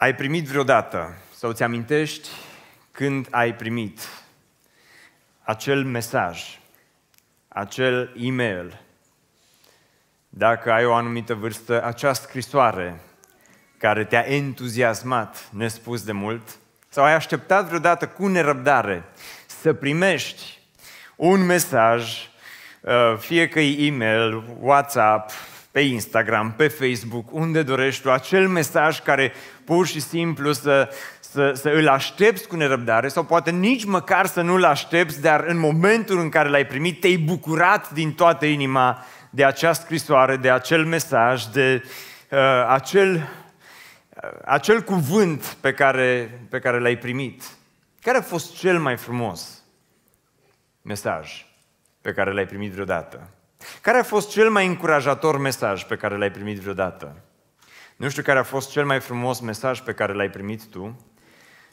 Ai primit vreodată sau ți amintești când ai primit acel mesaj, acel e-mail, dacă ai o anumită vârstă, acea scrisoare care te-a entuziasmat nespus de mult, sau ai așteptat vreodată cu nerăbdare să primești un mesaj, uh, fie că e e-mail, WhatsApp, pe Instagram, pe Facebook, unde dorești tu, acel mesaj care pur și simplu să, să, să îl aștepți cu nerăbdare sau poate nici măcar să nu-l aștepți, dar în momentul în care l-ai primit, te-ai bucurat din toată inima de acea scrisoare, de acel mesaj, de uh, acel, uh, acel cuvânt pe care, pe care l-ai primit. Care a fost cel mai frumos mesaj pe care l-ai primit vreodată? Care a fost cel mai încurajator mesaj pe care l-ai primit vreodată? Nu știu care a fost cel mai frumos mesaj pe care l-ai primit tu,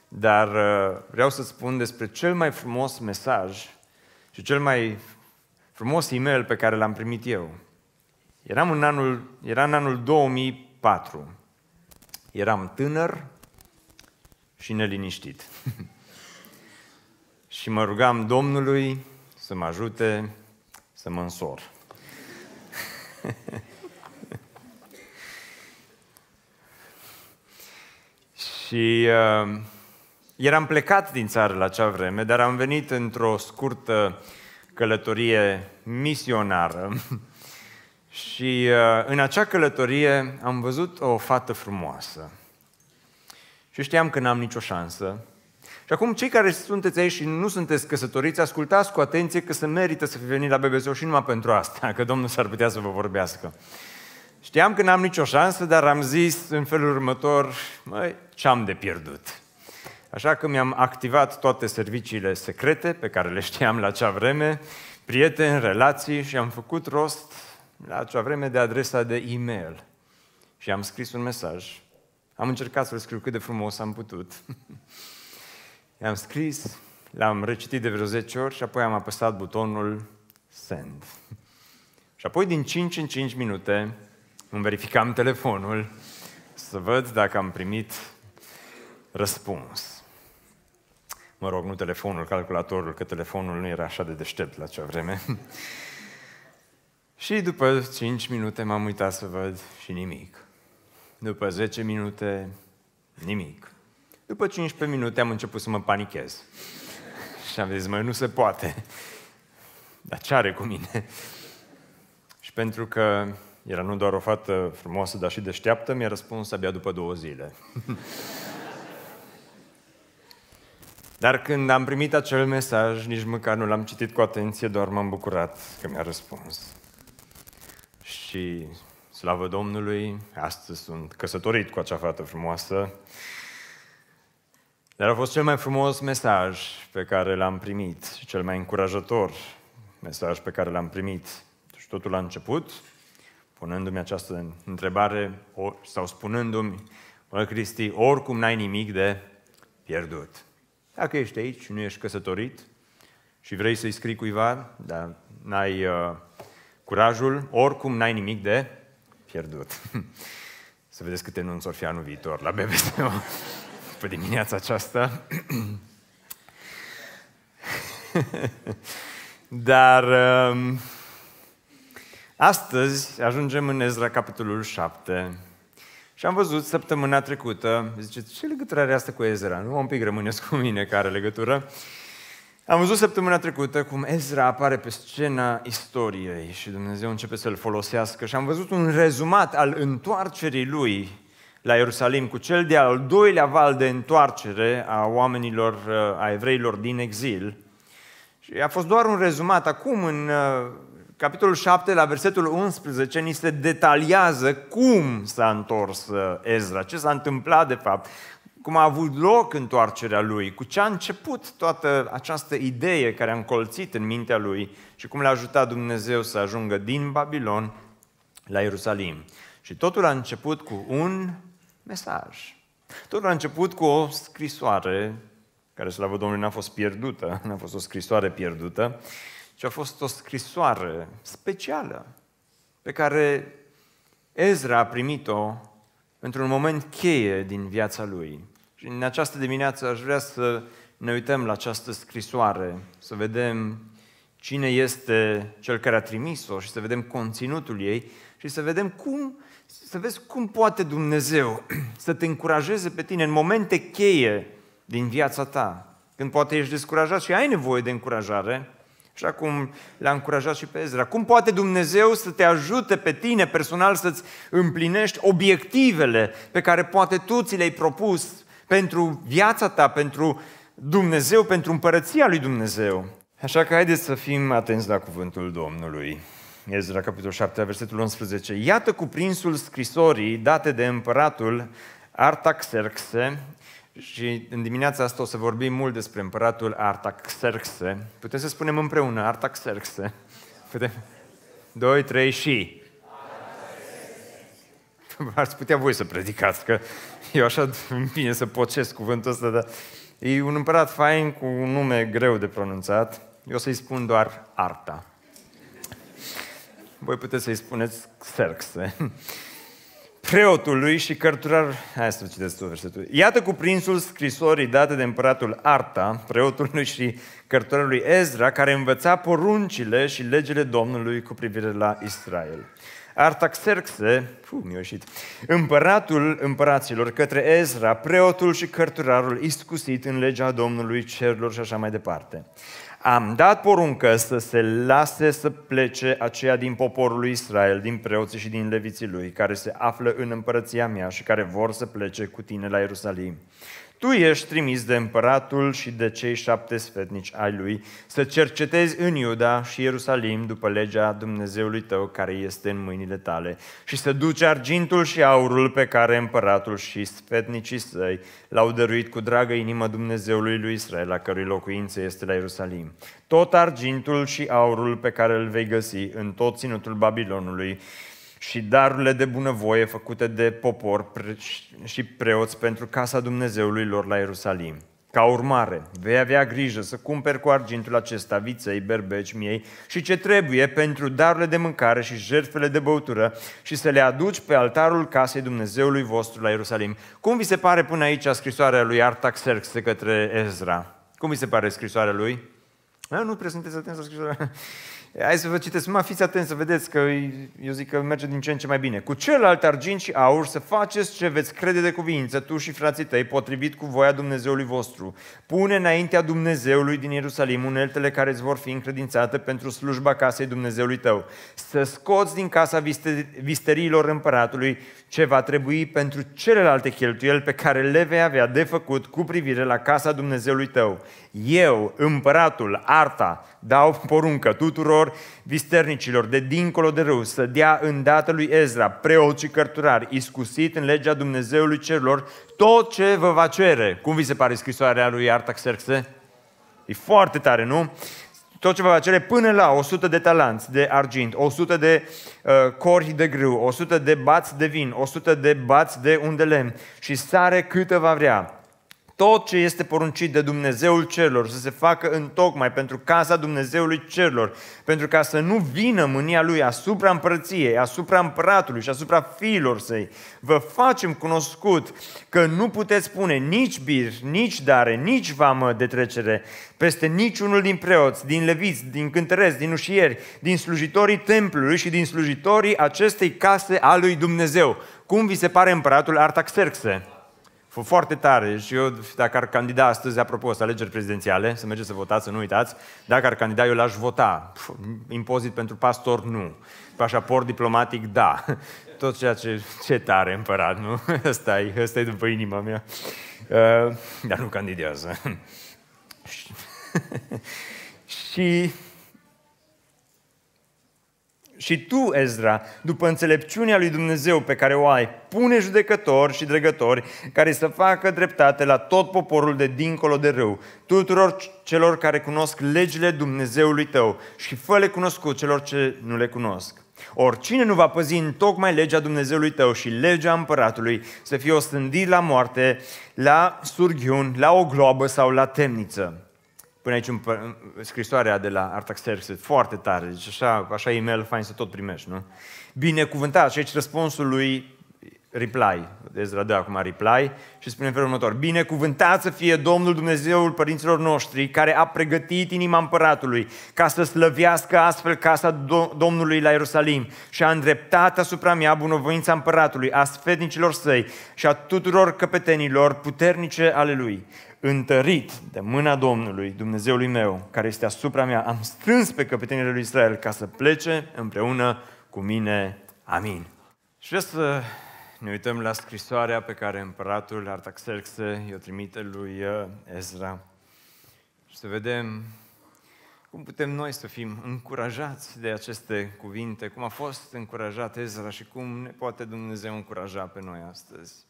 dar uh, vreau să spun despre cel mai frumos mesaj și cel mai frumos e-mail pe care l-am primit eu. Eram în anul, era în anul 2004. Eram tânăr și neliniștit. și mă rugam Domnului să mă ajute să mă însor. și uh, eram plecat din țară la acea vreme, dar am venit într-o scurtă călătorie misionară și uh, în acea călătorie am văzut o fată frumoasă. Și știam că n-am nicio șansă. Și acum, cei care sunteți aici și nu sunteți căsătoriți, ascultați cu atenție că se merită să fi venit la BBC și numai pentru asta, că Domnul s-ar putea să vă vorbească. Știam că n-am nicio șansă, dar am zis în felul următor, măi, ce-am de pierdut? Așa că mi-am activat toate serviciile secrete pe care le știam la acea vreme, prieteni, relații și am făcut rost la acea vreme de adresa de e-mail. Și am scris un mesaj. Am încercat să-l scriu cât de frumos am putut. I-am scris, l-am recitit de vreo 10 ori și apoi am apăsat butonul Send. Și apoi din 5 în 5 minute îmi verificam telefonul să văd dacă am primit răspuns. Mă rog, nu telefonul, calculatorul, că telefonul nu era așa de deștept la acea vreme. și după 5 minute m-am uitat să văd și nimic. După 10 minute, nimic. După 15 minute am început să mă panichez. Și am zis, măi, nu se poate. Dar ce are cu mine? Și pentru că era nu doar o fată frumoasă, dar și deșteaptă, mi-a răspuns abia după două zile. Dar când am primit acel mesaj, nici măcar nu l-am citit cu atenție, doar m-am bucurat că mi-a răspuns. Și, slavă Domnului, astăzi sunt căsătorit cu acea fată frumoasă. Dar a fost cel mai frumos mesaj pe care l-am primit și cel mai încurajator mesaj pe care l-am primit. Și totul a început punându-mi această întrebare sau spunându-mi, Mă, Cristi, oricum n-ai nimic de pierdut. Dacă ești aici și nu ești căsătorit și vrei să-i scrii cuiva, dar n-ai uh, curajul, oricum n-ai nimic de pierdut. Să vedeți câte nunți or fi anul viitor la BBC pe dimineața aceasta. Dar uh, Astăzi ajungem în Ezra, capitolul 7. Și am văzut săptămâna trecută, zice, ce legătură are asta cu Ezra? Nu un pic rămâneți cu mine care legătură. Am văzut săptămâna trecută cum Ezra apare pe scena istoriei și Dumnezeu începe să-l folosească și am văzut un rezumat al întoarcerii lui la Ierusalim cu cel de-al doilea val de întoarcere a oamenilor, a evreilor din exil. Și a fost doar un rezumat. Acum, în capitolul 7, la versetul 11, ni se detaliază cum s-a întors uh, Ezra, ce s-a întâmplat de fapt, cum a avut loc întoarcerea lui, cu ce a început toată această idee care a încolțit în mintea lui și cum l-a ajutat Dumnezeu să ajungă din Babilon la Ierusalim. Și totul a început cu un mesaj. Totul a început cu o scrisoare, care, slavă Domnului, n-a fost pierdută, n-a fost o scrisoare pierdută, ci a fost o scrisoare specială pe care Ezra a primit-o într-un moment cheie din viața lui. Și în această dimineață aș vrea să ne uităm la această scrisoare, să vedem cine este cel care a trimis-o și să vedem conținutul ei și să vedem cum, să vezi cum poate Dumnezeu să te încurajeze pe tine în momente cheie din viața ta, când poate ești descurajat și ai nevoie de încurajare, așa cum l-a încurajat și pe Ezra. Cum poate Dumnezeu să te ajute pe tine personal să-ți împlinești obiectivele pe care poate tu ți le-ai propus pentru viața ta, pentru Dumnezeu, pentru împărăția lui Dumnezeu. Așa că haideți să fim atenți la cuvântul Domnului. Ezra, capitolul 7, versetul 11. Iată cuprinsul scrisorii date de împăratul Artaxerxe, și în dimineața asta o să vorbim mult despre împăratul Artaxerxe. Putem să spunem împreună Artaxerxe. Putem? Doi, trei și. Ați putea voi să predicați, că eu așa îmi vine să pocesc cuvântul ăsta, dar e un împărat fain cu un nume greu de pronunțat. Eu să-i spun doar Arta. Voi puteți să-i spuneți Xerxe preotului și cărturar... Hai să citesc tot versetul. Iată cuprinsul scrisorii date de împăratul Arta, preotului și cărturarului Ezra, care învăța poruncile și legile Domnului cu privire la Israel. Artaxerxe, puh, mi ieșit, împăratul împăraților către Ezra, preotul și cărturarul iscusit în legea Domnului cerurilor și așa mai departe am dat poruncă să se lase să plece aceia din poporul lui Israel, din preoții și din leviții lui, care se află în împărăția mea și care vor să plece cu tine la Ierusalim. Tu ești trimis de împăratul și de cei șapte sfetnici ai lui să cercetezi în Iuda și Ierusalim după legea Dumnezeului tău care este în mâinile tale și să duci argintul și aurul pe care împăratul și sfetnicii săi l-au dăruit cu dragă inimă Dumnezeului lui Israel, la cărui locuință este la Ierusalim. Tot argintul și aurul pe care îl vei găsi în tot ținutul Babilonului și darurile de bunăvoie făcute de popor și preoți pentru casa Dumnezeului lor la Ierusalim. Ca urmare, vei avea grijă să cumperi cu argintul acesta viței, berbeci, miei și ce trebuie pentru darurile de mâncare și jertfele de băutură și să le aduci pe altarul casei Dumnezeului vostru la Ierusalim. Cum vi se pare până aici scrisoarea lui Artaxerxe către Ezra? Cum vi se pare scrisoarea lui? A, nu prea sunteți atenți la scrisoarea. Hai să vă citesc, mă fiți atenți să vedeți că eu zic că merge din ce în ce mai bine. Cu celălalt argint și aur să faceți ce veți crede de cuvință, tu și frații tăi, potrivit cu voia Dumnezeului vostru. Pune înaintea Dumnezeului din Ierusalim uneltele care îți vor fi încredințate pentru slujba casei Dumnezeului tău. Să scoți din casa visteriilor împăratului ce va trebui pentru celelalte cheltuieli pe care le vei avea de făcut cu privire la casa Dumnezeului tău. Eu, împăratul, Arta, dau poruncă tuturor visternicilor de dincolo de râu să dea îndată lui Ezra, preot și cărturar, iscusit în legea Dumnezeului cerurilor, tot ce vă va cere. Cum vi se pare scrisoarea lui Artaxerxe? E foarte tare, nu? tot ce va cere până la 100 de talanți de argint, 100 de uh, cori de grâu, 100 de bați de vin, 100 de bați de unde și sare câtă va vrea tot ce este poruncit de Dumnezeul cerilor să se facă în tocmai pentru casa Dumnezeului cerilor, pentru ca să nu vină mânia Lui asupra împărăției, asupra împăratului și asupra fiilor săi. Vă facem cunoscut că nu puteți spune nici bir, nici dare, nici vamă de trecere peste niciunul din preoți, din leviți, din cântăreți, din ușieri, din slujitorii templului și din slujitorii acestei case a lui Dumnezeu. Cum vi se pare împăratul Artaxerxe? Foarte tare și eu, dacă ar candida astăzi, apropo, să alegeri prezidențiale, să mergeți să votați, să nu uitați, dacă ar candida, eu l-aș vota. Impozit pentru pastor, nu. Pașaport diplomatic, da. Tot ceea ce, ce tare împărat, nu? Ăsta e, ăsta e după inima mea. Uh, dar nu candidează. și și tu, Ezra, după înțelepciunea lui Dumnezeu pe care o ai, pune judecători și dregători care să facă dreptate la tot poporul de dincolo de râu, tuturor celor care cunosc legile Dumnezeului tău și fă-le cunoscut celor ce nu le cunosc. Oricine nu va păzi în tocmai legea Dumnezeului tău și legea împăratului să fie ostândit la moarte, la surghiun, la o globă sau la temniță. Pune aici un, scrisoarea de la Artaxerxes, foarte tare, deci așa, așa e-mail fain să tot primești, nu? Binecuvântat, și aici răspunsul lui reply. Ezra dă acum reply și spune în felul următor. Binecuvântat să fie Domnul Dumnezeul părinților noștri, care a pregătit inima împăratului ca să slăvească astfel casa Domnului la Ierusalim și a îndreptat asupra mea bunăvoința împăratului, a sfetnicilor săi și a tuturor căpetenilor puternice ale lui. Întărit de mâna Domnului, Dumnezeului meu, care este asupra mea, am strâns pe căpetenile lui Israel ca să plece împreună cu mine. Amin. Și vreau să ne uităm la scrisoarea pe care împăratul Artaxerxe i-o trimite lui uh, Ezra și să vedem cum putem noi să fim încurajați de aceste cuvinte, cum a fost încurajat Ezra și cum ne poate Dumnezeu încuraja pe noi astăzi.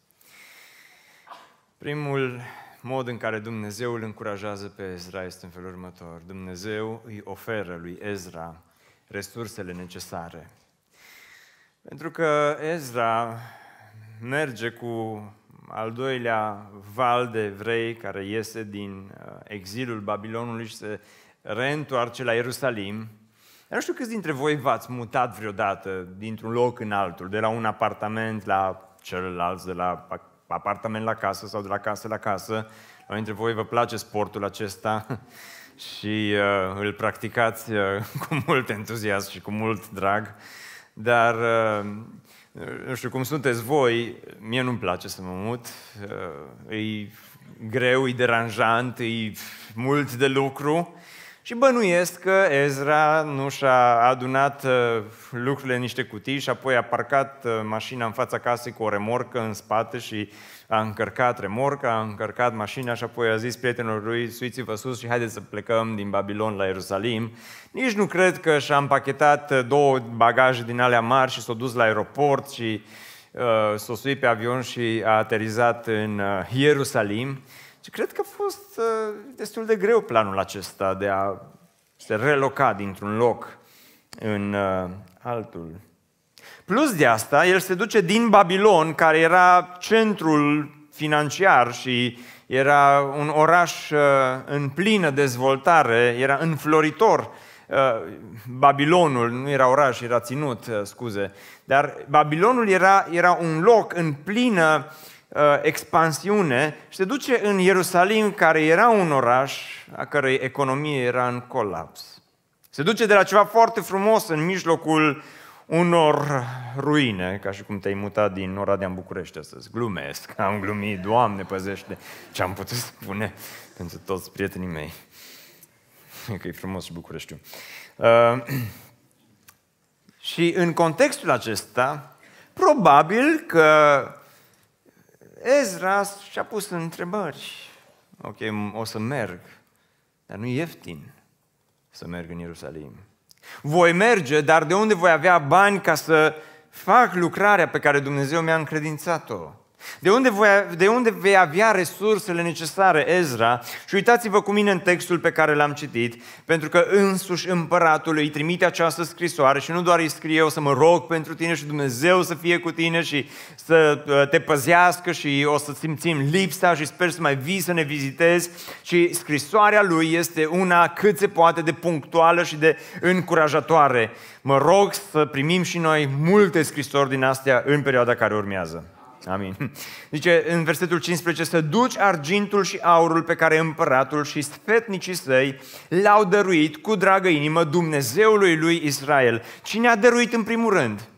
Primul mod în care Dumnezeu îl încurajează pe Ezra este în felul următor. Dumnezeu îi oferă lui Ezra resursele necesare. Pentru că Ezra merge cu al doilea val de evrei care iese din uh, exilul Babilonului și se reîntoarce la Ierusalim. Nu știu câți dintre voi v-ați mutat vreodată dintr-un loc în altul, de la un apartament la celălalt, de la apartament la casă sau de la casă la casă. La dintre voi vă place sportul acesta și uh, îl practicați uh, cu mult entuziasm și cu mult drag, dar uh, nu știu cum sunteți voi, mie nu-mi place să mă mut, e greu, e deranjant, e mult de lucru. Și bănuiesc că Ezra nu și-a adunat uh, lucrurile în niște cutii și apoi a parcat uh, mașina în fața casei cu o remorcă în spate și a încărcat remorca, a încărcat mașina și apoi a zis prietenilor lui, suiți-vă sus și haideți să plecăm din Babilon la Ierusalim. Nici nu cred că și-a împachetat uh, două bagaje din alea mari și s-a dus la aeroport și uh, s-a suit pe avion și a aterizat în uh, Ierusalim. Și cred că a fost uh, destul de greu planul acesta de a se reloca dintr-un loc în uh, altul. Plus de asta, el se duce din Babilon, care era centrul financiar și era un oraș uh, în plină dezvoltare, era înfloritor. Uh, Babilonul nu era oraș, era ținut, uh, scuze, dar Babilonul era, era un loc în plină expansiune și se duce în Ierusalim, care era un oraș a cărei economie era în colaps. Se duce de la ceva foarte frumos în mijlocul unor ruine, ca și cum te-ai mutat din Oradea în București astăzi. Glumesc, am glumit, Doamne păzește ce am putut spune pentru toți prietenii mei. Că e frumos și Bucureștiu. Uh, și în contextul acesta, probabil că Ezra și-a pus întrebări. Ok, o să merg, dar nu e ieftin să merg în Ierusalim. Voi merge, dar de unde voi avea bani ca să fac lucrarea pe care Dumnezeu mi-a încredințat-o? De unde, voi, de unde vei avea resursele necesare, Ezra? Și uitați-vă cu mine în textul pe care l-am citit, pentru că însuși împăratul îi trimite această scrisoare și nu doar îi scrie o să mă rog pentru tine și Dumnezeu să fie cu tine și să uh, te păzească și o să simțim lipsa și sper să mai vii să ne vizitezi. Și scrisoarea lui este una cât se poate de punctuală și de încurajatoare. Mă rog să primim și noi multe scrisori din astea în perioada care urmează. Amin. Zice în versetul 15 să duci argintul și aurul pe care împăratul și sfetnicii săi l-au dăruit cu dragă inimă Dumnezeului lui Israel. Cine a dăruit în primul rând?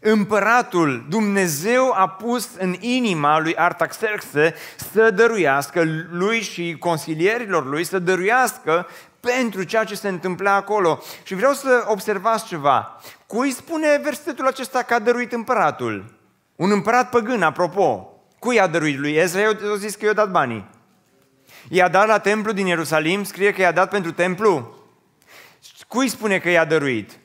Împăratul, Dumnezeu a pus în inima lui Artaxerxe să dăruiască lui și consilierilor lui să dăruiască pentru ceea ce se întâmpla acolo. Și vreau să observați ceva. Cui spune versetul acesta că a dăruit împăratul? Un împărat păgân, apropo. Cui i-a dăruit lui Ezra? Eu a zis că i-a dat banii. I-a dat la templu din Ierusalim, scrie că i-a dat pentru templu. Cui spune că i-a dăruit?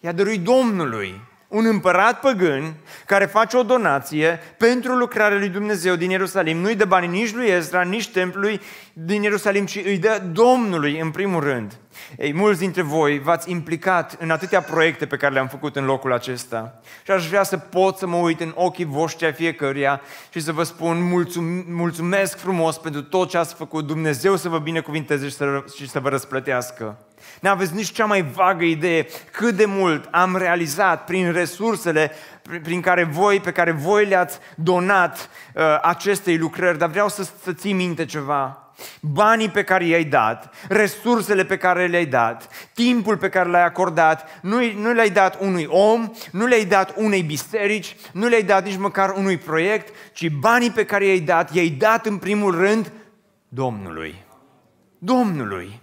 I-a dăruit Domnului. Un împărat păgân care face o donație pentru lucrarea lui Dumnezeu din Ierusalim. Nu-i dă bani nici lui Ezra, nici templului din Ierusalim, ci îi dă Domnului în primul rând. Ei, mulți dintre voi v-ați implicat în atâtea proiecte pe care le-am făcut în locul acesta și aș vrea să pot să mă uit în ochii voștri a fiecăruia și să vă spun mulțum- mulțumesc frumos pentru tot ce ați făcut, Dumnezeu să vă binecuvinteze și să, și să vă răsplătească. N-aveți nici cea mai vagă idee cât de mult am realizat prin resursele prin care voi, pe care voi le-ați donat uh, acestei lucrări, dar vreau să, să ții minte ceva. Banii pe care i-ai dat, resursele pe care le-ai dat, timpul pe care l-ai acordat, nu, nu le-ai dat unui om, nu le-ai dat unei biserici, nu le-ai dat nici măcar unui proiect, ci banii pe care i-ai dat, i-ai dat în primul rând Domnului. Domnului.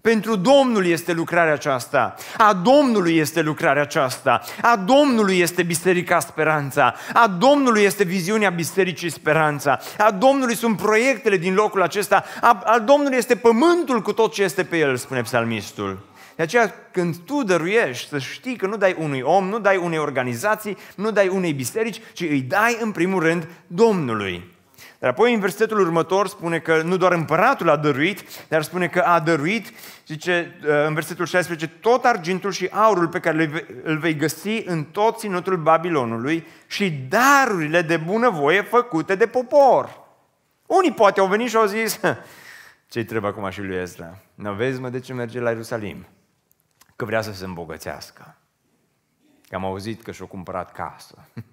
Pentru Domnul este lucrarea aceasta. A Domnului este lucrarea aceasta. A Domnului este Biserica Speranța. A Domnului este viziunea Bisericii Speranța. A Domnului sunt proiectele din locul acesta. A, a Domnului este pământul cu tot ce este pe el, spune psalmistul. De aceea, când tu dăruiești, să știi că nu dai unui om, nu dai unei organizații, nu dai unei biserici, ci îi dai în primul rând Domnului. Dar apoi în versetul următor spune că nu doar împăratul a dăruit, dar spune că a dăruit, zice uh, în versetul 16, tot argintul și aurul pe care îl vei găsi în tot ținutul Babilonului și darurile de bunăvoie făcute de popor. Unii poate au venit și au zis, ce-i trebuie acum și lui Ezra? Nu vezi, mă, de ce merge la Ierusalim? Că vrea să se îmbogățească. Că am auzit că și-a cumpărat casă.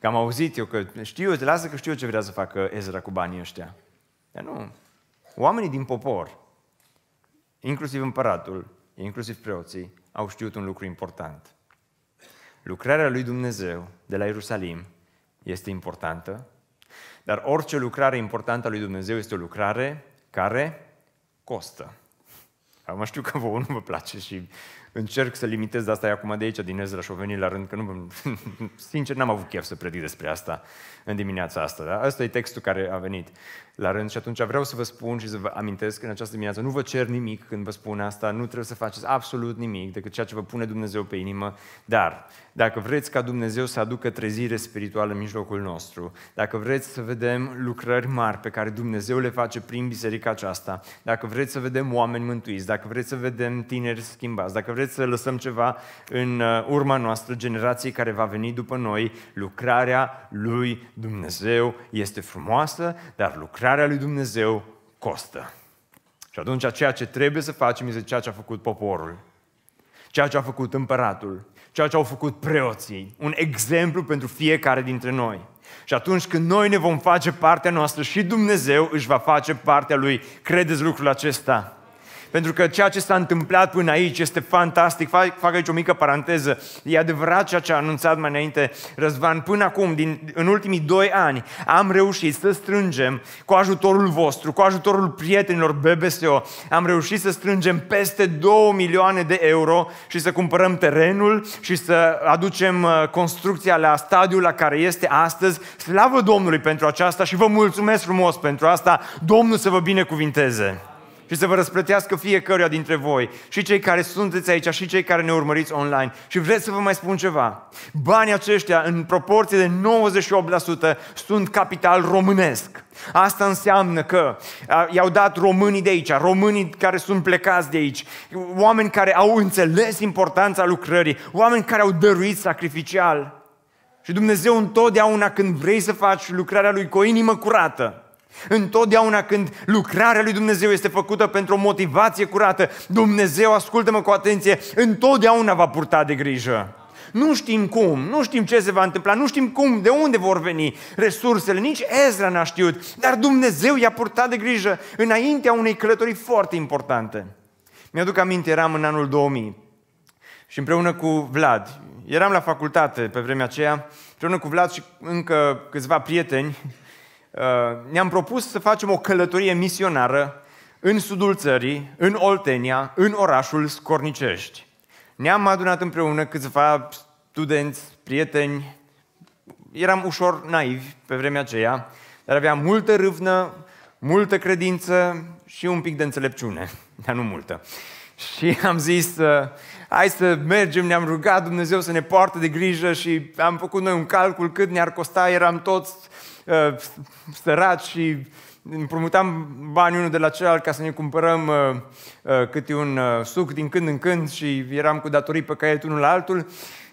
Că am auzit eu că știu, lasă că știu ce vrea să facă Ezra cu banii ăștia. Dar nu. Oamenii din popor, inclusiv împăratul, inclusiv preoții, au știut un lucru important. Lucrarea lui Dumnezeu de la Ierusalim este importantă, dar orice lucrare importantă a lui Dumnezeu este o lucrare care costă. Acum știu că vouă nu vă place și încerc să limitez de asta acum de aici, din Ezra și o venit la rând, că nu, sincer n-am avut chef să predic despre asta în dimineața asta. Da? Asta e textul care a venit la rând și atunci vreau să vă spun și să vă amintesc în această dimineață, nu vă cer nimic când vă spun asta, nu trebuie să faceți absolut nimic decât ceea ce vă pune Dumnezeu pe inimă, dar dacă vreți ca Dumnezeu să aducă trezire spirituală în mijlocul nostru, dacă vreți să vedem lucrări mari pe care Dumnezeu le face prin biserica aceasta, dacă vreți să vedem oameni mântuiți, dacă vreți să vedem tineri schimbați, dacă vreți să lăsăm ceva în uh, urma noastră, generației care va veni după noi, lucrarea lui Dumnezeu este frumoasă, dar lucrarea lui Dumnezeu costă. Și atunci ceea ce trebuie să facem este ceea ce a făcut poporul, ceea ce a făcut împăratul, ceea ce au făcut preoții, un exemplu pentru fiecare dintre noi. Și atunci când noi ne vom face partea noastră și Dumnezeu își va face partea Lui, credeți lucrul acesta? Pentru că ceea ce s-a întâmplat până aici este fantastic. Fac, fac aici o mică paranteză. E adevărat ceea ce a anunțat mai înainte Răzvan. Până acum, din, în ultimii doi ani, am reușit să strângem, cu ajutorul vostru, cu ajutorul prietenilor BBSO, am reușit să strângem peste 2 milioane de euro și să cumpărăm terenul și să aducem uh, construcția la stadiul la care este astăzi. Slavă Domnului pentru aceasta și vă mulțumesc frumos pentru asta. Domnul să vă binecuvinteze și să vă răsplătească fiecăruia dintre voi, și cei care sunteți aici, și cei care ne urmăriți online. Și vreți să vă mai spun ceva? Banii aceștia, în proporție de 98%, sunt capital românesc. Asta înseamnă că i-au dat românii de aici, românii care sunt plecați de aici, oameni care au înțeles importanța lucrării, oameni care au dăruit sacrificial. Și Dumnezeu întotdeauna când vrei să faci lucrarea Lui cu o inimă curată, Întotdeauna când lucrarea lui Dumnezeu este făcută pentru o motivație curată, Dumnezeu, ascultă-mă cu atenție, întotdeauna va purta de grijă. Nu știm cum, nu știm ce se va întâmpla, nu știm cum, de unde vor veni resursele, nici Ezra n-a știut, dar Dumnezeu i-a purtat de grijă înaintea unei călătorii foarte importante. Mi-aduc aminte, eram în anul 2000 și împreună cu Vlad, eram la facultate pe vremea aceea, împreună cu Vlad și încă câțiva prieteni, Uh, ne-am propus să facem o călătorie misionară în sudul țării, în Oltenia, în orașul Scornicești. Ne-am adunat împreună câțiva studenți, prieteni, eram ușor naivi pe vremea aceea, dar aveam multă râvnă, multă credință și un pic de înțelepciune, dar nu multă. Și am zis, uh, hai să mergem, ne-am rugat Dumnezeu să ne poartă de grijă și am făcut noi un calcul cât ne-ar costa, eram toți uh, săraci și împrumutam bani unul de la celălalt ca să ne cumpărăm uh, uh, câte un uh, suc din când în când și eram cu datorii pe caiet unul la altul. Uh,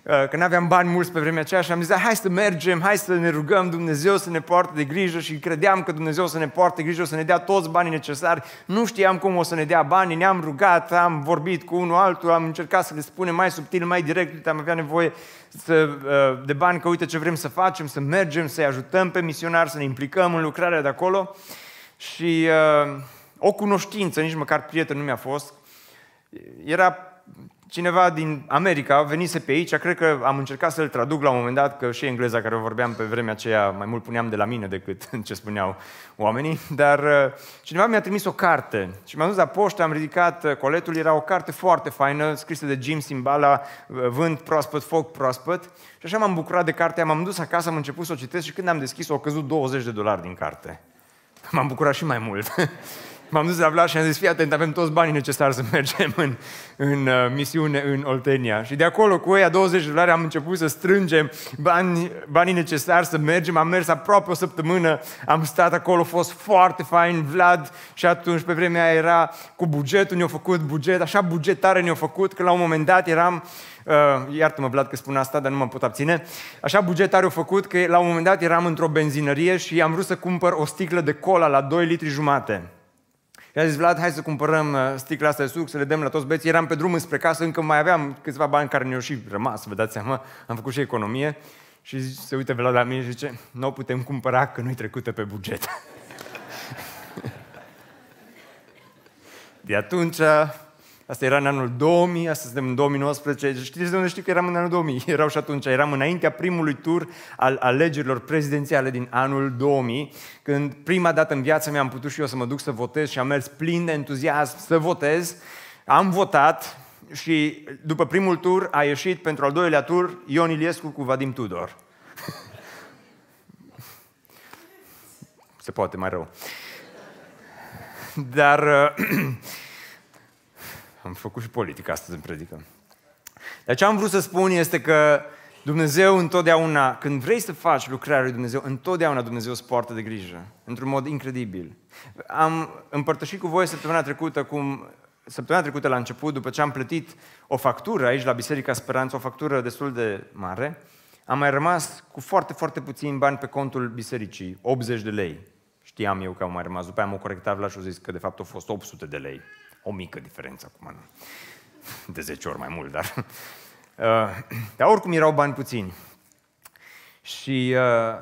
că nu aveam bani mulți pe vremea aceea și am zis, hai să mergem, hai să ne rugăm Dumnezeu să ne poartă de grijă și credeam că Dumnezeu să ne poartă de grijă, o să ne dea toți banii necesari. Nu știam cum o să ne dea banii, ne-am rugat, am vorbit cu unul altul, am încercat să le spunem mai subtil, mai direct, uite, am avea nevoie să, uh, de bani, că uite ce vrem să facem, să mergem, să-i ajutăm pe misionari, să ne implicăm în lucrarea de acolo. Și uh, o cunoștință, nici măcar prieten nu mi-a fost, era cineva din America venise pe aici, cred că am încercat să-l traduc la un moment dat, că și engleza care o vorbeam pe vremea aceea mai mult puneam de la mine decât ce spuneau oamenii, dar uh, cineva mi-a trimis o carte și m-am dus la poștă, am ridicat uh, coletul, era o carte foarte faină, scrisă de Jim Simbala, uh, Vânt proaspăt, foc proaspăt, și așa m-am bucurat de cartea, m-am dus acasă, am început să o citesc și când am deschis-o, au căzut 20 de dolari din carte. M-am bucurat și mai mult. M-am dus la Vlad și am zis, fii atent, avem toți banii necesari să mergem în, în uh, misiune în Oltenia. Și de acolo, cu ea 20 de dolari, am început să strângem bani, banii necesari să mergem. Am mers aproape o săptămână, am stat acolo, a fost foarte fain Vlad și atunci, pe vremea aia, era cu bugetul, ne-a făcut buget, așa bugetare ne-a făcut, că la un moment dat eram, uh, iartă-mă Vlad că spun asta, dar nu mă pot abține, așa bugetare au făcut că la un moment dat eram într-o benzinărie și am vrut să cumpăr o sticlă de cola la 2 litri jumate. Și a zis, Vlad, hai să cumpărăm uh, sticla asta de suc, să le dăm la toți băieții. Eram pe drum spre casă, încă mai aveam câțiva bani care ne-au și rămas, vă dați seama. Am făcut și economie. Și se uită Vlad la mine și zice, nu o putem cumpăra că nu-i trecută pe buget. De atunci Asta era în anul 2000, asta suntem în 2019. Știți de unde știu că eram în anul 2000? Erau și atunci, eram înaintea primului tur al alegerilor prezidențiale din anul 2000, când prima dată în viața mea am putut și eu să mă duc să votez și am mers plin de entuziasm să votez. Am votat și după primul tur a ieșit pentru al doilea tur Ion Iliescu cu Vadim Tudor. Se poate mai rău. Dar Am făcut și politică astăzi în predică. Dar ce am vrut să spun este că Dumnezeu întotdeauna, când vrei să faci lucrarea lui Dumnezeu, întotdeauna Dumnezeu îți poartă de grijă, într-un mod incredibil. Am împărtășit cu voi săptămâna trecută cum săptămâna trecută la început, după ce am plătit o factură aici la Biserica Speranță, o factură destul de mare, am mai rămas cu foarte, foarte puțin bani pe contul bisericii, 80 de lei. Știam eu că au mai rămas, după aia am o corectat la și au zis că de fapt au fost 800 de lei. O mică diferență acum, nu. de 10 ori mai mult, dar... Uh, dar oricum erau bani puțini. Și uh,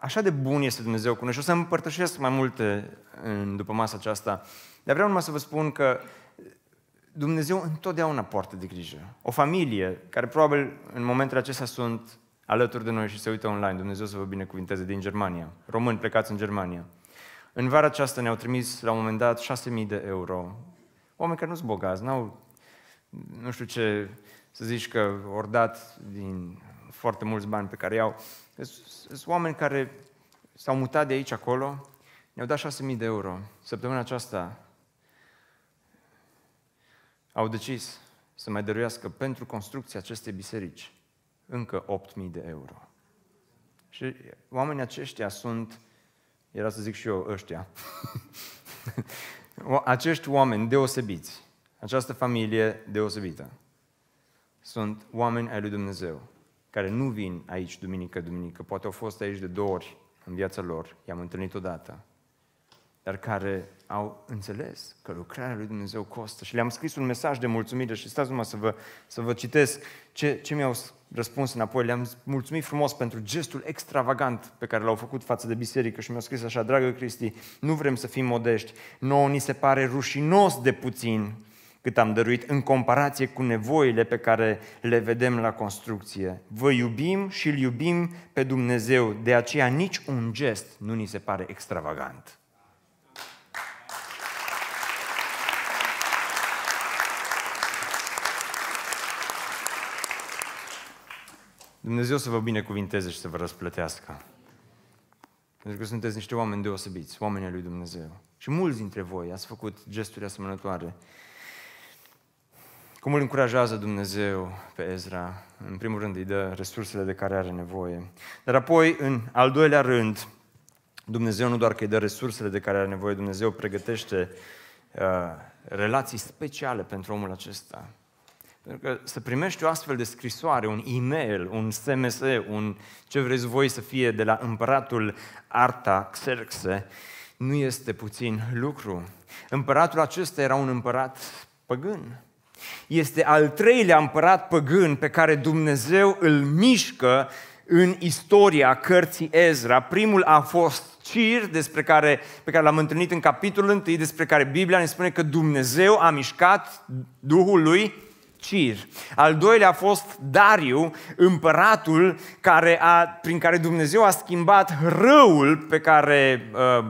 așa de bun este Dumnezeu cu noi și o să împărtășesc mai multe în, după masa aceasta. Dar vreau numai să vă spun că Dumnezeu întotdeauna poartă de grijă. O familie care probabil în momentele acestea sunt alături de noi și se uită online, Dumnezeu să vă binecuvinteze din Germania, români plecați în Germania. În vara aceasta ne-au trimis la un moment dat 6.000 de euro. Oameni care nu sunt bogați, n-au, nu știu ce să zici că ori dat din foarte mulți bani pe care i-au. Sunt oameni care s-au mutat de aici acolo, ne-au dat 6.000 de euro. Săptămâna aceasta au decis să mai dăruiască pentru construcția acestei biserici încă 8.000 de euro. Și oamenii aceștia sunt era să zic și eu ăștia. Acești oameni deosebiți, această familie deosebită, sunt oameni ai lui Dumnezeu, care nu vin aici duminică, duminică, poate au fost aici de două ori în viața lor, i-am întâlnit odată, dar care au înțeles că lucrarea lui Dumnezeu costă. Și le-am scris un mesaj de mulțumire și stați numai să vă, să vă citesc ce, ce mi-au răspuns înapoi. Le-am mulțumit frumos pentru gestul extravagant pe care l-au făcut față de biserică și mi-au scris așa, dragă Cristi, nu vrem să fim modești, nouă ni se pare rușinos de puțin cât am dăruit în comparație cu nevoile pe care le vedem la construcție. Vă iubim și îl iubim pe Dumnezeu, de aceea nici un gest nu ni se pare extravagant. Dumnezeu să vă binecuvinteze și să vă răsplătească. Pentru că sunteți niște oameni deosebiți, oameni ai lui Dumnezeu. Și mulți dintre voi ați făcut gesturi asemănătoare. Cum îl încurajează Dumnezeu pe Ezra? În primul rând îi dă resursele de care are nevoie. Dar apoi, în al doilea rând, Dumnezeu nu doar că îi dă resursele de care are nevoie, Dumnezeu pregătește uh, relații speciale pentru omul acesta. Pentru că să primești o astfel de scrisoare, un e-mail, un SMS, un ce vreți voi să fie de la împăratul Arta Xerxe, nu este puțin lucru. Împăratul acesta era un împărat păgân. Este al treilea împărat păgân pe care Dumnezeu îl mișcă în istoria cărții Ezra. Primul a fost Cir, despre care, pe care l-am întâlnit în capitolul 1, despre care Biblia ne spune că Dumnezeu a mișcat Duhul lui Cir. Al doilea a fost Dariu, împăratul care a, prin care Dumnezeu a schimbat răul pe care uh,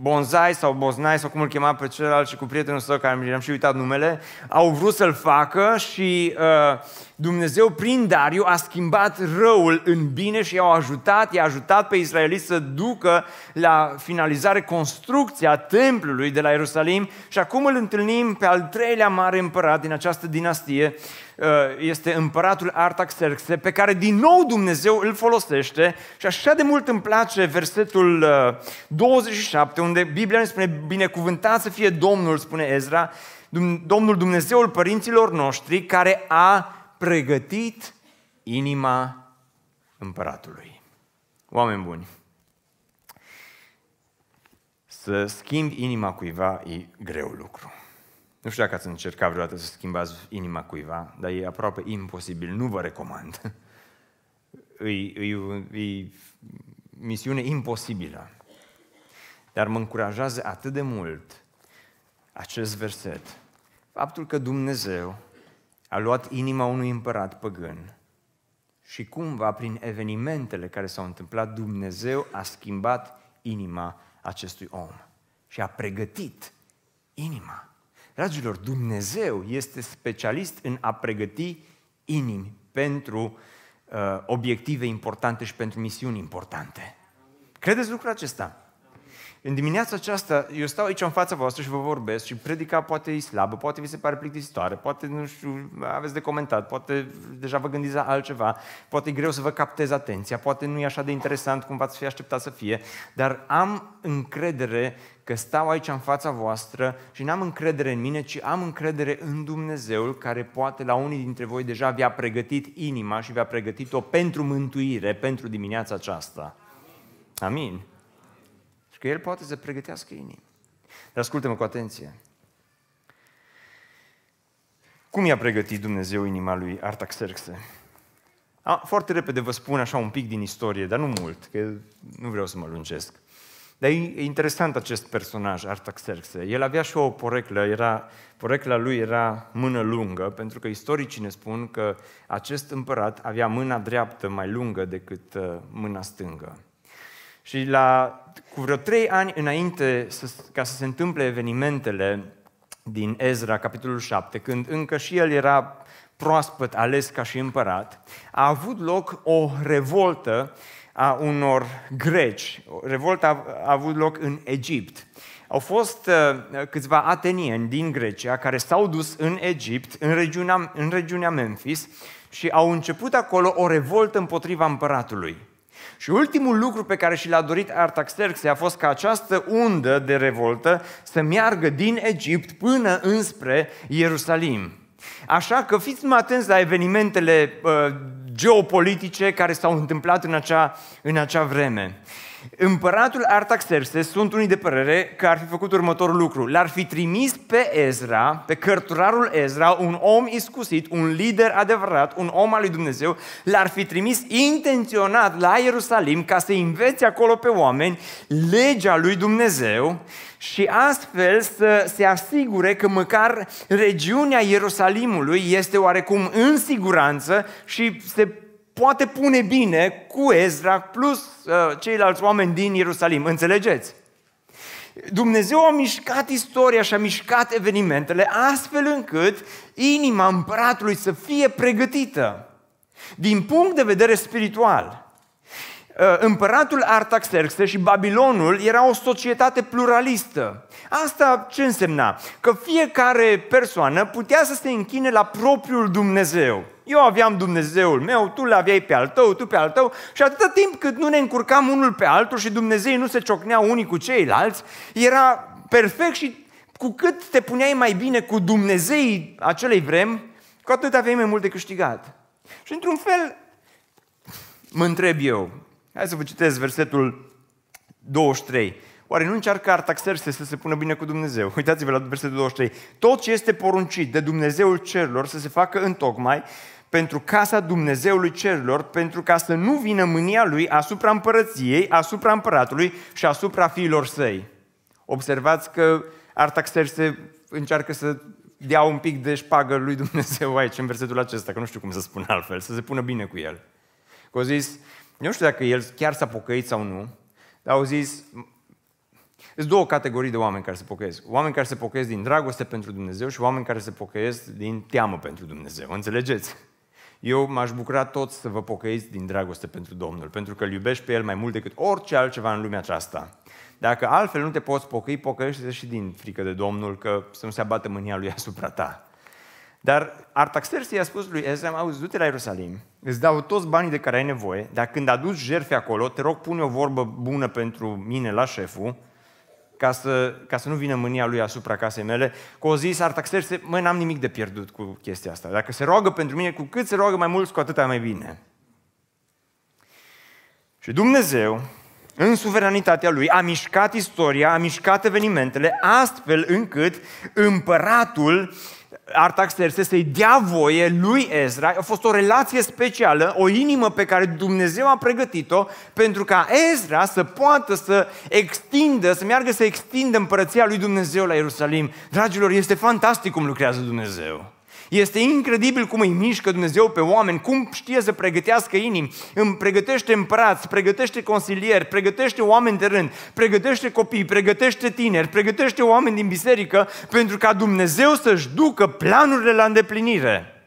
Bonzai sau Boznai sau cum îl chema pe celălalt și cu prietenul său care mi-am și uitat numele, au vrut să-l facă și uh, Dumnezeu prin Dariu a schimbat răul în bine și i-a ajutat, i-a ajutat pe israeliți să ducă la finalizare construcția templului de la Ierusalim. Și acum îl întâlnim pe al treilea mare împărat din această dinastie, uh, este împăratul Artaxerxe, pe care din nou Dumnezeu îl folosește. Și așa de mult îmi place versetul 27, uh, unde Biblia ne spune, binecuvântat să fie Domnul, spune Ezra, Domnul Dumnezeul părinților noștri, care a pregătit inima împăratului. Oameni buni, să schimbi inima cuiva e greu lucru. Nu știu dacă ați încercat vreodată să schimbați inima cuiva, dar e aproape imposibil, nu vă recomand. E, e, e misiune imposibilă. Dar mă încurajează atât de mult acest verset. Faptul că Dumnezeu a luat inima unui împărat păgân și cumva prin evenimentele care s-au întâmplat, Dumnezeu a schimbat inima acestui om și a pregătit inima. Dragilor, Dumnezeu este specialist în a pregăti inimi pentru uh, obiective importante și pentru misiuni importante. Credeți lucrul acesta? În dimineața aceasta, eu stau aici în fața voastră și vă vorbesc și predica poate e slabă, poate vi se pare plictisitoare, poate, nu știu, aveți de comentat, poate deja vă gândiți la altceva, poate e greu să vă captez atenția, poate nu e așa de interesant cum v-ați fi așteptat să fie, dar am încredere că stau aici în fața voastră și n-am încredere în mine, ci am încredere în Dumnezeul care poate la unii dintre voi deja vi-a pregătit inima și vi-a pregătit-o pentru mântuire, pentru dimineața aceasta. Amin. Și că El poate să pregătească inimi. Dar ascultă-mă cu atenție. Cum i-a pregătit Dumnezeu inima lui Artaxerxe? A, foarte repede vă spun așa un pic din istorie, dar nu mult, că nu vreau să mă lungesc. Dar e interesant acest personaj, Artaxerxe. El avea și o poreclă, era, porecla lui era mână lungă, pentru că istoricii ne spun că acest împărat avea mâna dreaptă mai lungă decât uh, mâna stângă. Și la, cu vreo trei ani înainte să, ca să se întâmple evenimentele din Ezra, capitolul 7, când încă și el era proaspăt ales ca și împărat, a avut loc o revoltă a unor greci. Revolta a avut loc în Egipt. Au fost uh, câțiva atenieni din Grecia care s-au dus în Egipt, în regiunea, în regiunea Memphis, și au început acolo o revoltă împotriva împăratului. Și ultimul lucru pe care și l-a dorit Artaxerxe a fost ca această undă de revoltă să meargă din Egipt până înspre Ierusalim. Așa că fiți mai atenți la evenimentele uh, geopolitice care s-au întâmplat în acea, în acea vreme. Împăratul Artaxerxes sunt unii de părere că ar fi făcut următorul lucru. L-ar fi trimis pe Ezra, pe cărturarul Ezra, un om iscusit, un lider adevărat, un om al lui Dumnezeu, l-ar fi trimis intenționat la Ierusalim ca să învețe acolo pe oameni legea lui Dumnezeu și astfel să se asigure că măcar regiunea Ierusalimului este oarecum în siguranță și se poate pune bine cu Ezra plus uh, ceilalți oameni din Ierusalim. Înțelegeți? Dumnezeu a mișcat istoria și a mișcat evenimentele astfel încât inima împăratului să fie pregătită din punct de vedere spiritual. Uh, împăratul Artaxerxe și Babilonul era o societate pluralistă. Asta ce însemna? Că fiecare persoană putea să se închine la propriul Dumnezeu. Eu aveam Dumnezeul meu, tu le aveai pe al tău, tu pe al tău și atâta timp cât nu ne încurcam unul pe altul și Dumnezei nu se ciocneau unii cu ceilalți, era perfect și cu cât te puneai mai bine cu Dumnezeii acelei vrem, cu atât aveai mai mult de câștigat. Și într-un fel, mă întreb eu, hai să vă citesc versetul 23. Oare nu încearcă Artaxerxes să se pună bine cu Dumnezeu? Uitați-vă la versetul 23. Tot ce este poruncit de Dumnezeul cerurilor să se facă în tocmai pentru casa Dumnezeului cerurilor, pentru ca să nu vină mânia lui asupra împărăției, asupra împăratului și asupra fiilor săi. Observați că Artaxerxes încearcă să dea un pic de șpagă lui Dumnezeu aici, în versetul acesta, că nu știu cum să spun altfel, să se pună bine cu el. Că au zis, nu știu dacă el chiar s-a pocăit sau nu, dar au zis, sunt două categorii de oameni care se pocăiesc. Oameni care se pocăiesc din dragoste pentru Dumnezeu și oameni care se pocăiesc din teamă pentru Dumnezeu. Înțelegeți? Eu m-aș bucura toți să vă pocăiți din dragoste pentru Domnul, pentru că îl iubești pe El mai mult decât orice altceva în lumea aceasta. Dacă altfel nu te poți pocăi, pocăiește-te și din frică de Domnul, că să nu se abată mânia lui asupra ta. Dar Artaxerxes i-a spus lui Ezra, auzi, du-te la Ierusalim, îți dau toți banii de care ai nevoie, dar când aduci jertfe acolo, te rog, pune o vorbă bună pentru mine la șeful, ca să, ca să nu vină mânia lui asupra casei mele, cu o zis Artaxerxes, măi, n-am nimic de pierdut cu chestia asta. Dacă se roagă pentru mine, cu cât se roagă mai mult, cu atâta mai bine. Și Dumnezeu în suveranitatea lui, a mișcat istoria, a mișcat evenimentele, astfel încât împăratul Artaxerxes să-i dea voie lui Ezra. A fost o relație specială, o inimă pe care Dumnezeu a pregătit-o pentru ca Ezra să poată să extindă, să meargă să extindă împărăția lui Dumnezeu la Ierusalim. Dragilor, este fantastic cum lucrează Dumnezeu. Este incredibil cum îi mișcă Dumnezeu pe oameni, cum știe să pregătească inimi, îmi pregătește împărați, pregătește consilieri, pregătește oameni de rând, pregătește copii, pregătește tineri, pregătește oameni din biserică pentru ca Dumnezeu să-și ducă planurile la îndeplinire.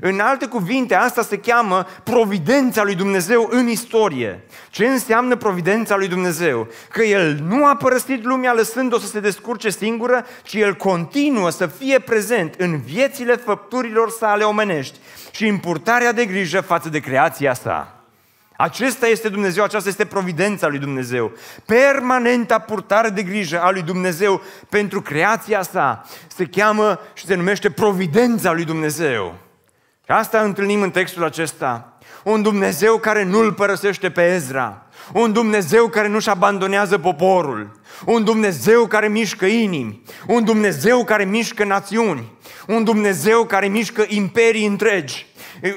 În alte cuvinte, asta se cheamă providența lui Dumnezeu în istorie. Ce înseamnă providența lui Dumnezeu? Că El nu a părăsit lumea lăsând-o să se descurce singură, ci El continuă să fie prezent în viețile făpturilor sale omenești și în purtarea de grijă față de creația sa. Acesta este Dumnezeu, aceasta este providența lui Dumnezeu. Permanenta purtare de grijă a lui Dumnezeu pentru creația sa se cheamă și se numește providența lui Dumnezeu. Și asta întâlnim în textul acesta. Un Dumnezeu care nu-l părăsește pe Ezra. Un Dumnezeu care nu-și abandonează poporul. Un Dumnezeu care mișcă inimi. Un Dumnezeu care mișcă națiuni. Un Dumnezeu care mișcă imperii întregi.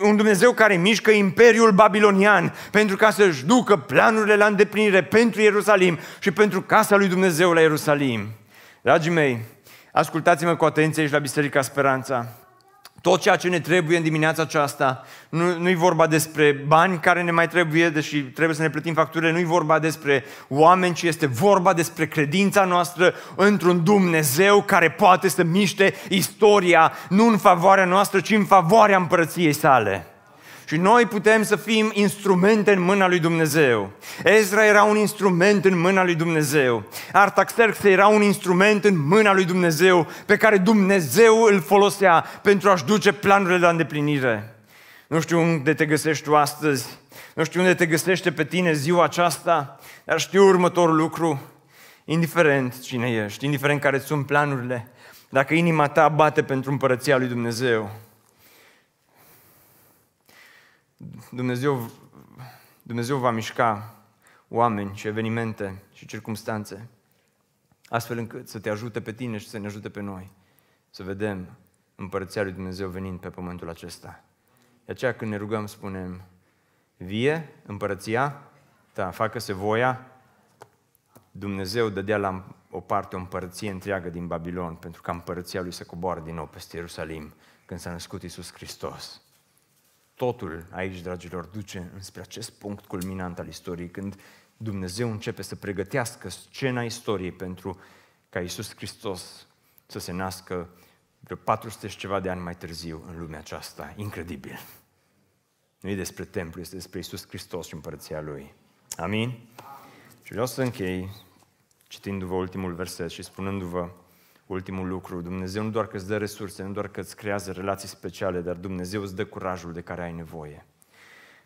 Un Dumnezeu care mișcă imperiul babilonian pentru ca să-și ducă planurile la îndeplinire pentru Ierusalim și pentru casa lui Dumnezeu la Ierusalim. Dragii mei, ascultați-mă cu atenție aici la Biserica Speranța tot ceea ce ne trebuie în dimineața aceasta. Nu, nu e vorba despre bani care ne mai trebuie, deși trebuie să ne plătim facturile, nu e vorba despre oameni, ci este vorba despre credința noastră într-un Dumnezeu care poate să miște istoria, nu în favoarea noastră, ci în favoarea împărăției sale. Și noi putem să fim instrumente în mâna lui Dumnezeu. Ezra era un instrument în mâna lui Dumnezeu. Artaxerxes era un instrument în mâna lui Dumnezeu pe care Dumnezeu îl folosea pentru a-și duce planurile la îndeplinire. Nu știu unde te găsești tu astăzi, nu știu unde te găsește pe tine ziua aceasta, dar știu următorul lucru. Indiferent cine ești, indiferent care sunt planurile, dacă inima ta bate pentru împărăția lui Dumnezeu, Dumnezeu, Dumnezeu va mișca oameni și evenimente și circumstanțe, astfel încât să te ajute pe tine și să ne ajute pe noi să vedem împărăția lui Dumnezeu venind pe pământul acesta. De aceea când ne rugăm spunem, vie împărăția ta, facă-se voia, Dumnezeu dădea la o parte o împărăție întreagă din Babilon pentru ca împărăția lui să coboare din nou peste Ierusalim când s-a născut Iisus Hristos. Totul aici, dragilor, duce înspre acest punct culminant al istoriei, când Dumnezeu începe să pregătească scena istoriei pentru ca Iisus Hristos să se nască vreo 400 și ceva de ani mai târziu în lumea aceasta. Incredibil. Nu e despre templu, este despre Iisus Hristos și împărăția Lui. Amin? Și vreau să închei citindu-vă ultimul verset și spunându-vă ultimul lucru. Dumnezeu nu doar că îți dă resurse, nu doar că îți creează relații speciale, dar Dumnezeu îți dă curajul de care ai nevoie.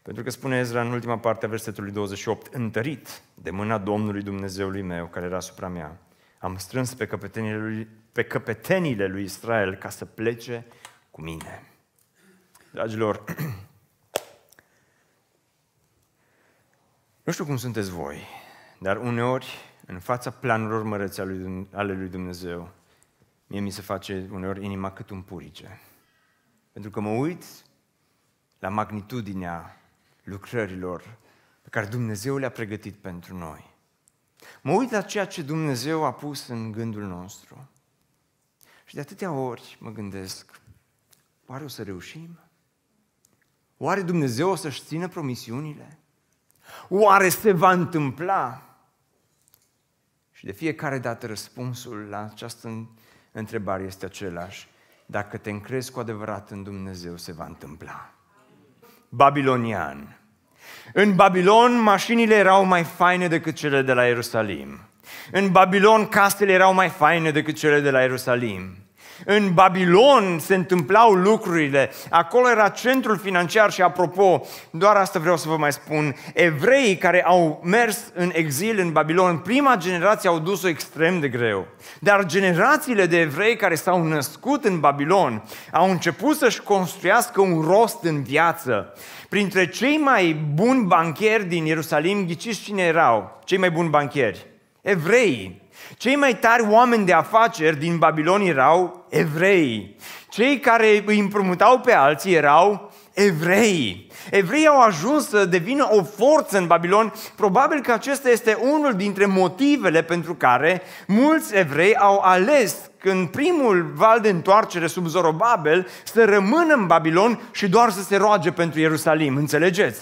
Pentru că spune Ezra în ultima parte a versetului 28, întărit de mâna Domnului Dumnezeului meu, care era asupra mea, am strâns pe căpetenile lui, pe căpetenile lui Israel ca să plece cu mine. Dragilor, nu știu cum sunteți voi, dar uneori, în fața planurilor mărețe ale lui Dumnezeu, mie mi se face uneori inima cât un purice. Pentru că mă uit la magnitudinea lucrărilor pe care Dumnezeu le-a pregătit pentru noi. Mă uit la ceea ce Dumnezeu a pus în gândul nostru. Și de atâtea ori mă gândesc, oare o să reușim? Oare Dumnezeu o să-și țină promisiunile? Oare se va întâmpla? Și de fiecare dată răspunsul la această întrebare este același. Dacă te încrezi cu adevărat în Dumnezeu, se va întâmpla. Babilonian. În Babilon, mașinile erau mai faine decât cele de la Ierusalim. În Babilon, casele erau mai faine decât cele de la Ierusalim. În Babilon se întâmplau lucrurile, acolo era centrul financiar și apropo, doar asta vreau să vă mai spun, evreii care au mers în exil în Babilon, prima generație au dus-o extrem de greu. Dar generațiile de evrei care s-au născut în Babilon au început să-și construiască un rost în viață. Printre cei mai buni bancheri din Ierusalim, ghiciți cine erau? Cei mai buni bancheri? Evreii. Cei mai tari oameni de afaceri din Babilon erau evrei. Cei care îi împrumutau pe alții erau evrei. Evreii au ajuns să devină o forță în Babilon. Probabil că acesta este unul dintre motivele pentru care mulți evrei au ales în primul val de întoarcere sub Zorobabel să rămână în Babilon și doar să se roage pentru Ierusalim. Înțelegeți?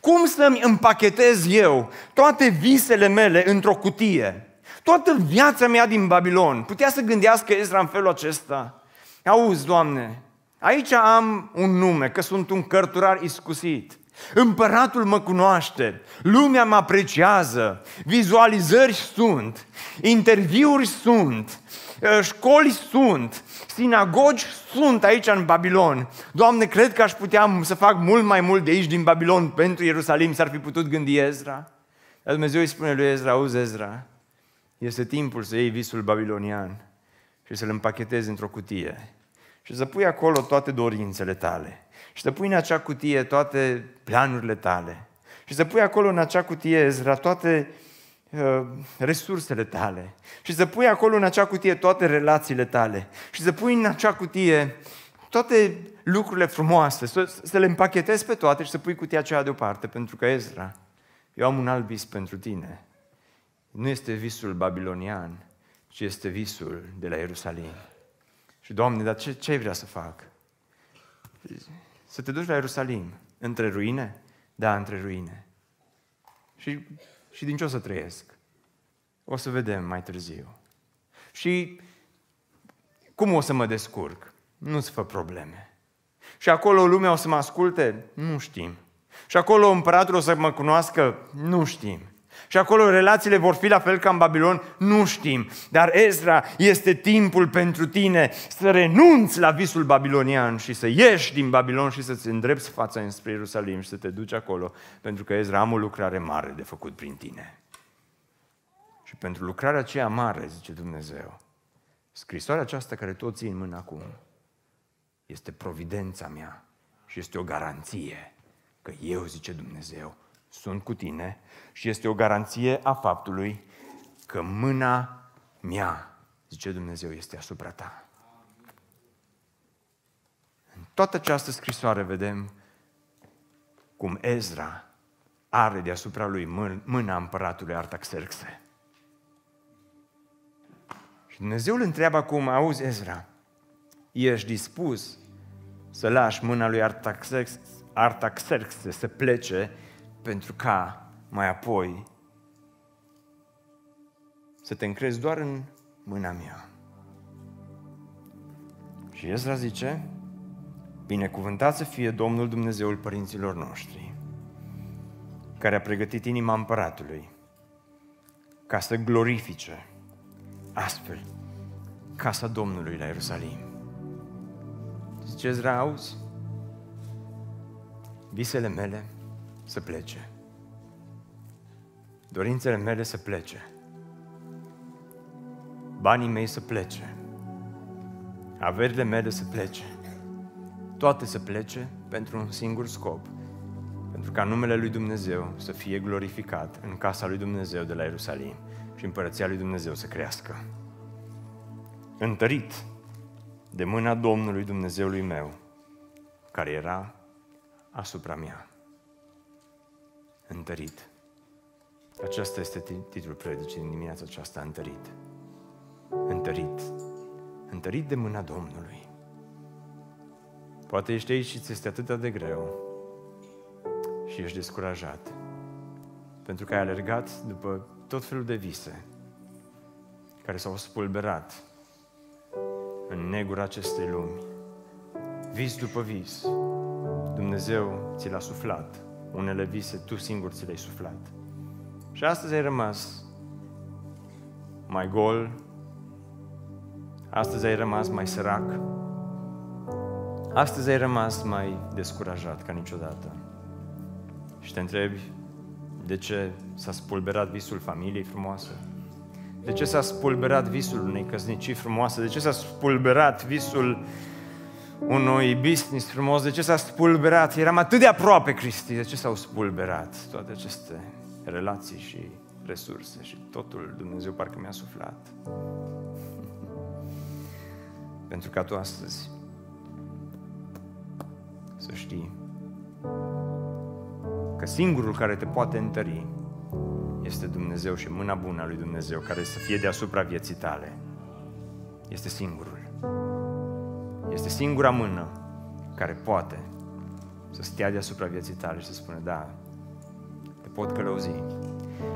Cum să-mi împachetez eu toate visele mele într-o cutie? Toată viața mea din Babilon. Putea să gândească Ezra în felul acesta. Auzi, Doamne, aici am un nume, că sunt un cărturar iscusit. Împăratul mă cunoaște, lumea mă apreciază, vizualizări sunt, interviuri sunt, ă, școli sunt, sinagogi sunt aici în Babilon. Doamne, cred că aș putea să fac mult mai mult de aici din Babilon pentru Ierusalim, s-ar fi putut gândi Ezra. Dar Dumnezeu îi spune lui Ezra, auzi Ezra, este timpul să iei visul babilonian și să-l împachetezi într-o cutie și să pui acolo toate dorințele tale și să pui în acea cutie toate planurile tale și să pui acolo în acea cutie, Ezra, toate uh, resursele tale și să pui acolo în acea cutie toate relațiile tale și să pui în acea cutie toate lucrurile frumoase, să, să le împachetezi pe toate și să pui cutia aceea deoparte, pentru că Ezra, eu am un alt vis pentru tine nu este visul babilonian, ci este visul de la Ierusalim. Și, Doamne, dar ce, ce ai vrea să fac? Să te duci la Ierusalim, între ruine? Da, între ruine. Și, și din ce o să trăiesc? O să vedem mai târziu. Și cum o să mă descurc? Nu-ți fă probleme. Și acolo lumea o să mă asculte? Nu știm. Și acolo împăratul o să mă cunoască? Nu știm. Și acolo relațiile vor fi la fel ca în Babilon? Nu știm. Dar Ezra, este timpul pentru tine să renunți la visul babilonian și să ieși din Babilon și să-ți îndrepți fața înspre Ierusalim și să te duci acolo, pentru că Ezra am o lucrare mare de făcut prin tine. Și pentru lucrarea aceea mare, zice Dumnezeu, scrisoarea aceasta care tot ții în mână acum, este providența mea și este o garanție că eu, zice Dumnezeu, sunt cu tine și este o garanție a faptului că mâna mea, zice Dumnezeu, este asupra ta. În toată această scrisoare vedem cum Ezra are deasupra lui mâna împăratului Artaxerxe. Și Dumnezeu îl întreabă acum, auzi Ezra, ești dispus să lași mâna lui Artaxerxe, Artaxerxe să plece pentru ca mai apoi să te încrezi doar în mâna mea. Și Ezra zice, binecuvântat să fie Domnul Dumnezeul părinților noștri, care a pregătit inima împăratului ca să glorifice astfel casa Domnului la Ierusalim. Zice Ezra, auzi? Visele mele să plece. Dorințele mele să plece. Banii mei să plece. Averile mele să plece. Toate să plece pentru un singur scop. Pentru ca numele lui Dumnezeu să fie glorificat în casa lui Dumnezeu de la Ierusalim și împărăția lui Dumnezeu să crească. Întărit de mâna Domnului Dumnezeului meu, care era asupra mea. Întărit. Acesta este titlul predicii din dimineața aceasta, întărit. Întărit. Întărit de mâna Domnului. Poate ești aici și ți este atât de greu și ești descurajat. Pentru că ai alergat după tot felul de vise care s-au spulberat în negura acestei lumi. Vis după vis. Dumnezeu ți l-a suflat. Unele vise tu singur ți le-ai suflat. Și astăzi ai rămas mai gol, astăzi ai rămas mai sărac, astăzi ai rămas mai descurajat ca niciodată. Și te întrebi, de ce s-a spulberat visul familiei frumoase? De ce s-a spulberat visul unei căsnicii frumoase? De ce s-a spulberat visul unui business frumos? De ce s-a spulberat? Eram atât de aproape, Cristi. De ce s-au spulberat toate aceste relații și resurse și totul Dumnezeu parcă mi-a suflat? Pentru ca tu astăzi să știi că singurul care te poate întări este Dumnezeu și mâna bună a lui Dumnezeu care să fie deasupra vieții tale. Este singurul. Este singura mână care poate să stea deasupra vieții tale și să spună, da, te pot călăuzi.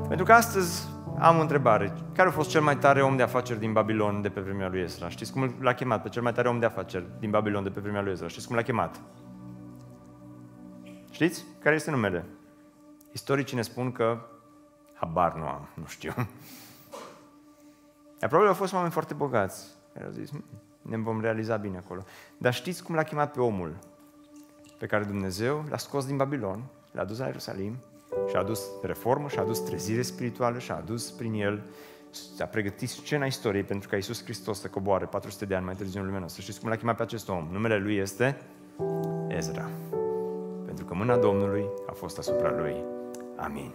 Pentru că astăzi am o întrebare. Care a fost cel mai tare om de afaceri din Babilon de pe vremea lui Ezra? Știți cum l-a chemat pe cel mai tare om de afaceri din Babilon de pe vremea lui Ezra? Știți cum l-a chemat? Știți? Care este numele? Istoricii ne spun că habar nu am, nu știu. Dar probabil au fost oameni foarte bogați care au zis, hmm, ne vom realiza bine acolo. Dar știți cum l-a chemat pe omul pe care Dumnezeu l-a scos din Babilon, l-a dus la Ierusalim și a adus reformă, și a adus trezire spirituală și a adus prin el a pregătit scena istoriei pentru ca Iisus Hristos să coboare 400 de ani mai târziu în lumea noastră. Știți cum l-a chemat pe acest om? Numele lui este Ezra. Pentru că mâna Domnului a fost asupra lui. Amin.